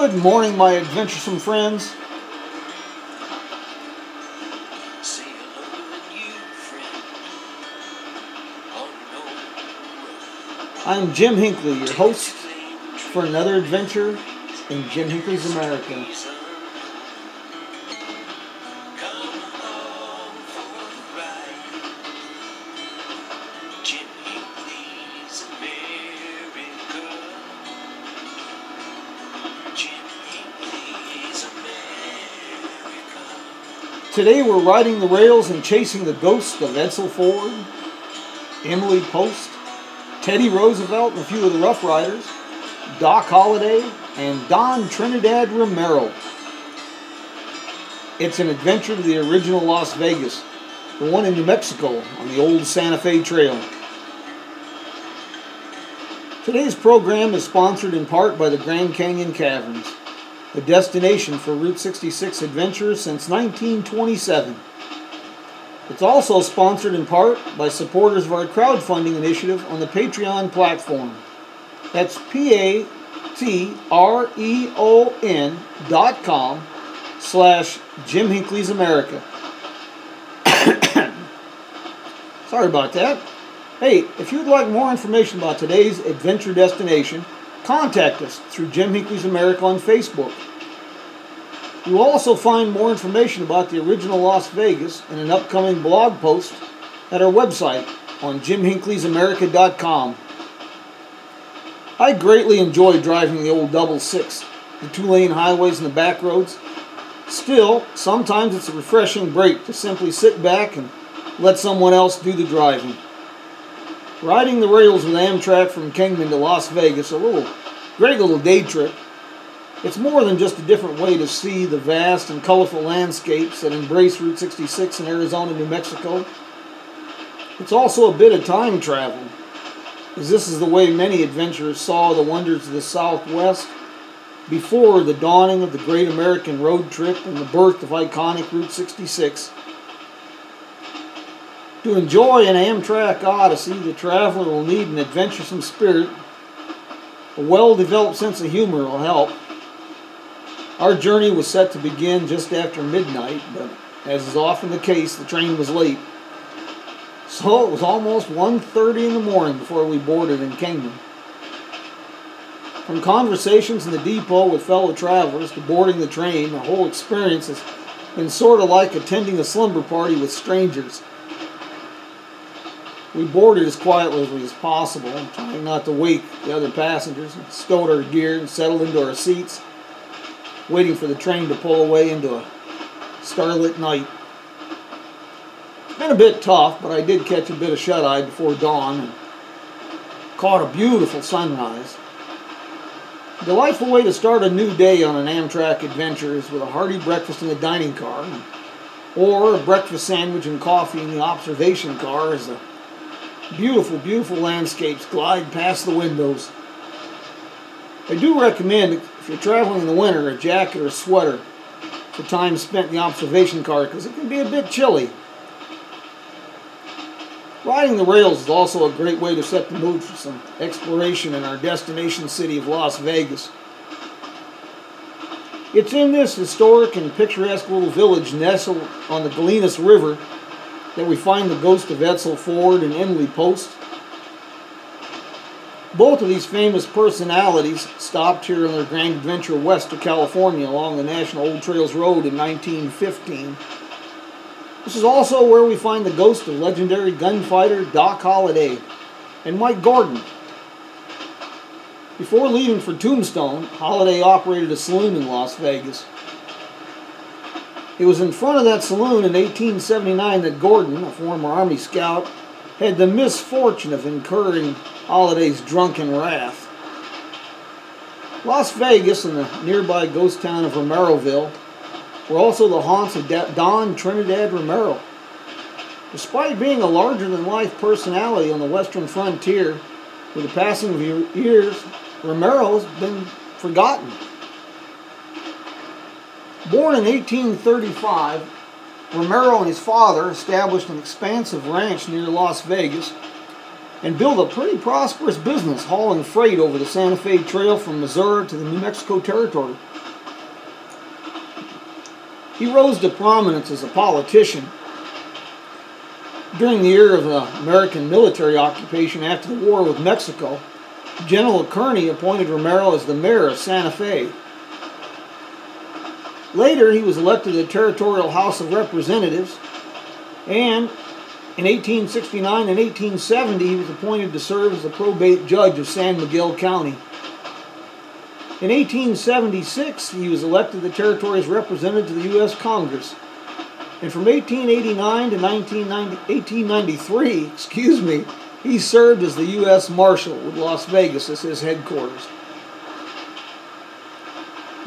Good morning, my adventuresome friends. Say hello to you, friend. Oh, On your I'm Jim Hinckley, your host for another adventure in Jim Hinckley's America. Today we're riding the rails and chasing the ghosts of Edsel Ford, Emily Post, Teddy Roosevelt, and a few of the Rough Riders, Doc Holliday, and Don Trinidad Romero. It's an adventure to the original Las Vegas, the one in New Mexico on the old Santa Fe Trail. Today's program is sponsored in part by the Grand Canyon Caverns, a destination for Route 66 adventurers since 1927. It's also sponsored in part by supporters of our crowdfunding initiative on the Patreon platform. That's P A T R E O N dot com slash Jim Hinckley's America. Sorry about that. Hey, if you'd like more information about today's adventure destination, contact us through Jim Hinckley's America on Facebook. You will also find more information about the original Las Vegas in an upcoming blog post at our website on jimhinckleysamerica.com. I greatly enjoy driving the old double six, the two lane highways and the back roads. Still, sometimes it's a refreshing break to simply sit back and let someone else do the driving. Riding the rails with Amtrak from Kingman to Las Vegas, a little great little day trip. It's more than just a different way to see the vast and colorful landscapes that embrace Route 66 in Arizona, New Mexico. It's also a bit of time travel, as this is the way many adventurers saw the wonders of the Southwest before the dawning of the great American road trip and the birth of iconic Route 66. To enjoy an Amtrak ah, odyssey, the traveler will need an adventuresome spirit. A well developed sense of humor will help. Our journey was set to begin just after midnight, but as is often the case, the train was late. So it was almost 1.30 in the morning before we boarded in Kingman. From conversations in the depot with fellow travelers to boarding the train, the whole experience has been sort of like attending a slumber party with strangers. We boarded as quietly as possible, trying not to wake the other passengers, and stowed our gear and settled into our seats, waiting for the train to pull away into a starlit night. Been a bit tough, but I did catch a bit of shut eye before dawn and caught a beautiful sunrise. A delightful way to start a new day on an Amtrak adventure is with a hearty breakfast in the dining car, or a breakfast sandwich and coffee in the observation car as the beautiful, beautiful landscapes glide past the windows. I do recommend, if you're traveling in the winter, a jacket or sweater for time spent in the observation car because it can be a bit chilly. Riding the rails is also a great way to set the mood for some exploration in our destination city of Las Vegas. It's in this historic and picturesque little village nestled on the Gallinas River that we find the ghost of Edsel Ford and Emily Post. Both of these famous personalities stopped here on their grand adventure west to California along the National Old Trails Road in 1915. This is also where we find the ghost of legendary gunfighter Doc Holliday and Mike Gordon. Before leaving for Tombstone, Holliday operated a saloon in Las Vegas. It was in front of that saloon in 1879 that Gordon, a former Army scout, had the misfortune of incurring Holliday's drunken wrath. Las Vegas and the nearby ghost town of Romeroville were also the haunts of Don Trinidad Romero. Despite being a larger than life personality on the western frontier, with the passing of ye- years, Romero has been forgotten. Born in 1835, Romero and his father established an expansive ranch near Las Vegas and built a pretty prosperous business hauling freight over the Santa Fe Trail from Missouri to the New Mexico Territory. He rose to prominence as a politician during the year of the American military occupation after the war with Mexico. General Kearny appointed Romero as the mayor of Santa Fe. Later, he was elected to the Territorial House of Representatives, and in 1869 and 1870, he was appointed to serve as the probate judge of San Miguel County. In 1876, he was elected the territory's representative to the U.S. Congress. And from 1889 to 1893, excuse me, he served as the U.S. Marshal with Las Vegas as his headquarters.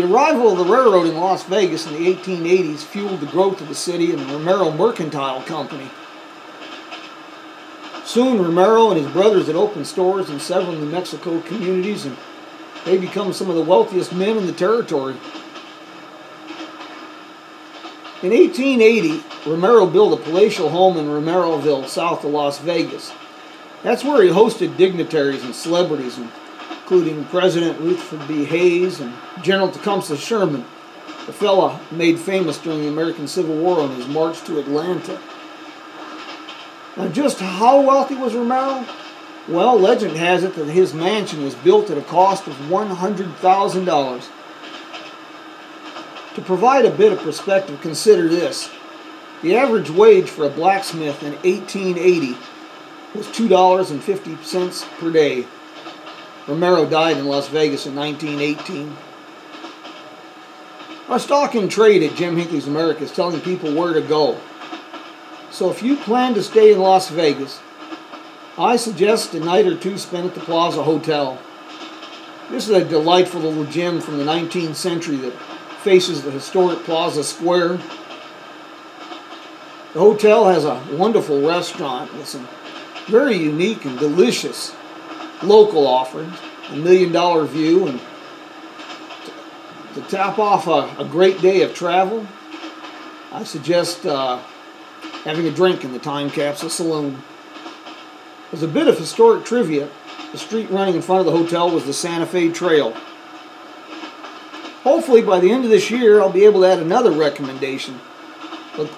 The arrival of the railroad in Las Vegas in the 1880s fueled the growth of the city and the Romero Mercantile Company. Soon, Romero and his brothers had opened stores in several New Mexico communities and they become some of the wealthiest men in the territory. In 1880, Romero built a palatial home in Romeroville, south of Las Vegas. That's where he hosted dignitaries and celebrities, including President Rutherford B. Hayes and General Tecumseh Sherman, the fella made famous during the American Civil War on his march to Atlanta. Now, just how wealthy was Romero? Well, legend has it that his mansion was built at a cost of $100,000. To provide a bit of perspective, consider this. The average wage for a blacksmith in 1880 was $2.50 per day. Romero died in Las Vegas in 1918. Our stock and trade at Jim Hinckley's America is telling people where to go. So if you plan to stay in Las Vegas, I suggest a night or two spent at the Plaza Hotel. This is a delightful little gym from the 19th century that faces the historic Plaza Square. The hotel has a wonderful restaurant with some very unique and delicious local offerings, a million dollar view, and to top off a, a great day of travel, I suggest uh, having a drink in the Time Capsule Saloon. As a bit of historic trivia, the street running in front of the hotel was the Santa Fe Trail. Hopefully, by the end of this year, I'll be able to add another recommendation.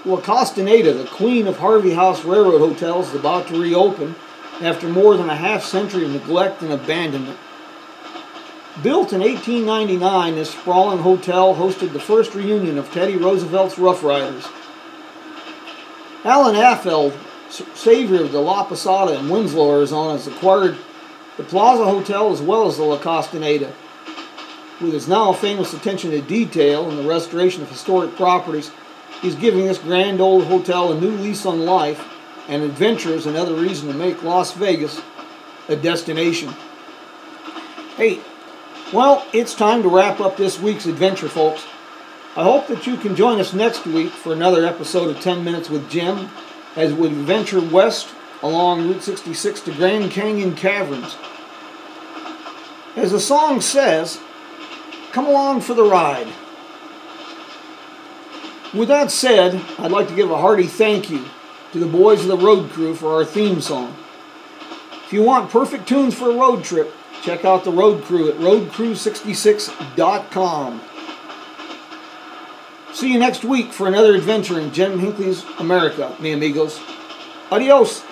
La Castaneda, the queen of Harvey House Railroad hotels, is about to reopen after more than a half century of neglect and abandonment. Built in 1899, this sprawling hotel hosted the first reunion of Teddy Roosevelt's Rough Riders. Alan Affeldt savior of the La Posada in Winslow, Arizona, has acquired the Plaza Hotel as well as the La Castaneda. With his now famous attention to detail and the restoration of historic properties, he's giving this grand old hotel a new lease on life and adventure is another reason to make Las Vegas a destination. Hey, well, it's time to wrap up this week's adventure, folks. I hope that you can join us next week for another episode of 10 Minutes with Jim as we venture west along Route 66 to Grand Canyon Caverns. As the song says, come along for the ride. With that said, I'd like to give a hearty thank you to the boys of the road crew for our theme song. If you want perfect tunes for a road trip, check out the road crew at roadcrew66.com. See you next week for another adventure in Jim Hinckley's America, mi amigos. Adios.